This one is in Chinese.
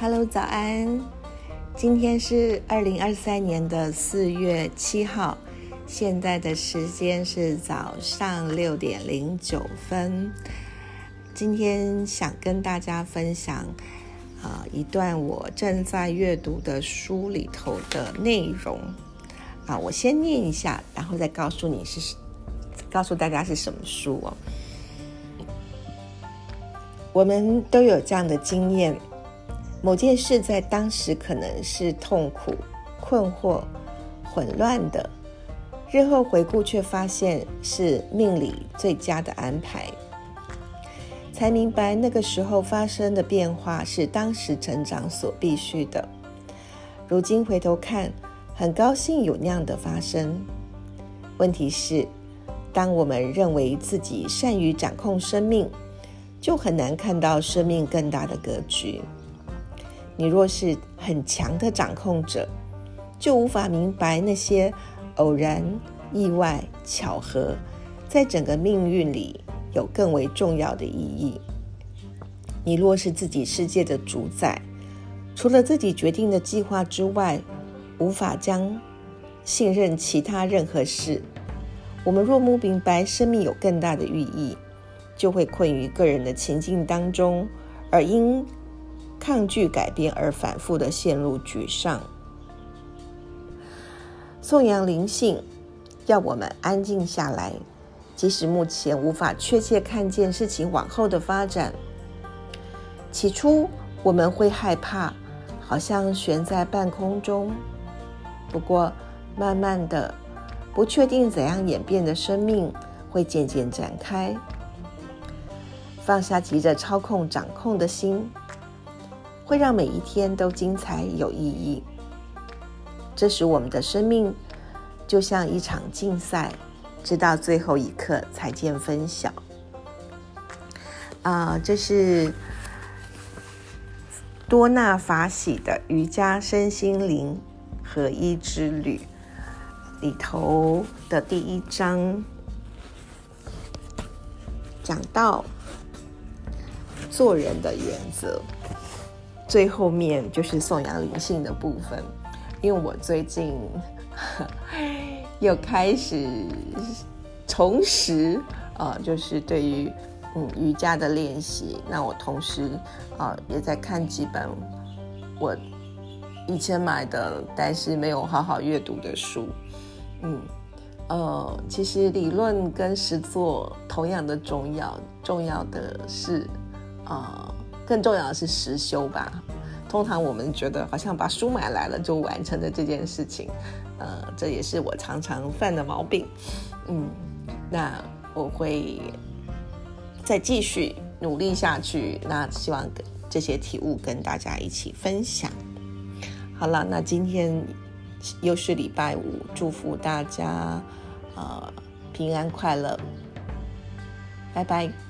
Hello，早安！今天是二零二三年的四月七号，现在的时间是早上六点零九分。今天想跟大家分享啊一段我正在阅读的书里头的内容啊，我先念一下，然后再告诉你是告诉大家是什么书哦。我们都有这样的经验：某件事在当时可能是痛苦、困惑、混乱的，日后回顾却发现是命里最佳的安排，才明白那个时候发生的变化是当时成长所必须的。如今回头看，很高兴有那样的发生。问题是，当我们认为自己善于掌控生命，就很难看到生命更大的格局。你若是很强的掌控者，就无法明白那些偶然、意外、巧合，在整个命运里有更为重要的意义。你若是自己世界的主宰，除了自己决定的计划之外，无法将信任其他任何事。我们若不明白生命有更大的寓意。就会困于个人的情境当中，而因抗拒改变而反复的陷入沮丧。颂扬灵性，要我们安静下来，即使目前无法确切看见事情往后的发展。起初我们会害怕，好像悬在半空中。不过慢慢的，不确定怎样演变的生命会渐渐展开。放下急着操控、掌控的心，会让每一天都精彩有意义。这时，我们的生命就像一场竞赛，直到最后一刻才见分晓。啊，这是多纳法喜的瑜伽身心灵合一之旅里头的第一章，讲到。做人的原则，最后面就是颂扬灵性的部分。因为我最近 又开始重拾，呃，就是对于嗯瑜伽的练习。那我同时啊也在看几本我以前买的但是没有好好阅读的书。嗯，呃，其实理论跟实作同样的重要，重要的是。啊，更重要的是实修吧。通常我们觉得好像把书买来了就完成了这件事情，呃，这也是我常常犯的毛病。嗯，那我会再继续努力下去。那希望这些体悟跟大家一起分享。好了，那今天又是礼拜五，祝福大家呃平安快乐，拜拜。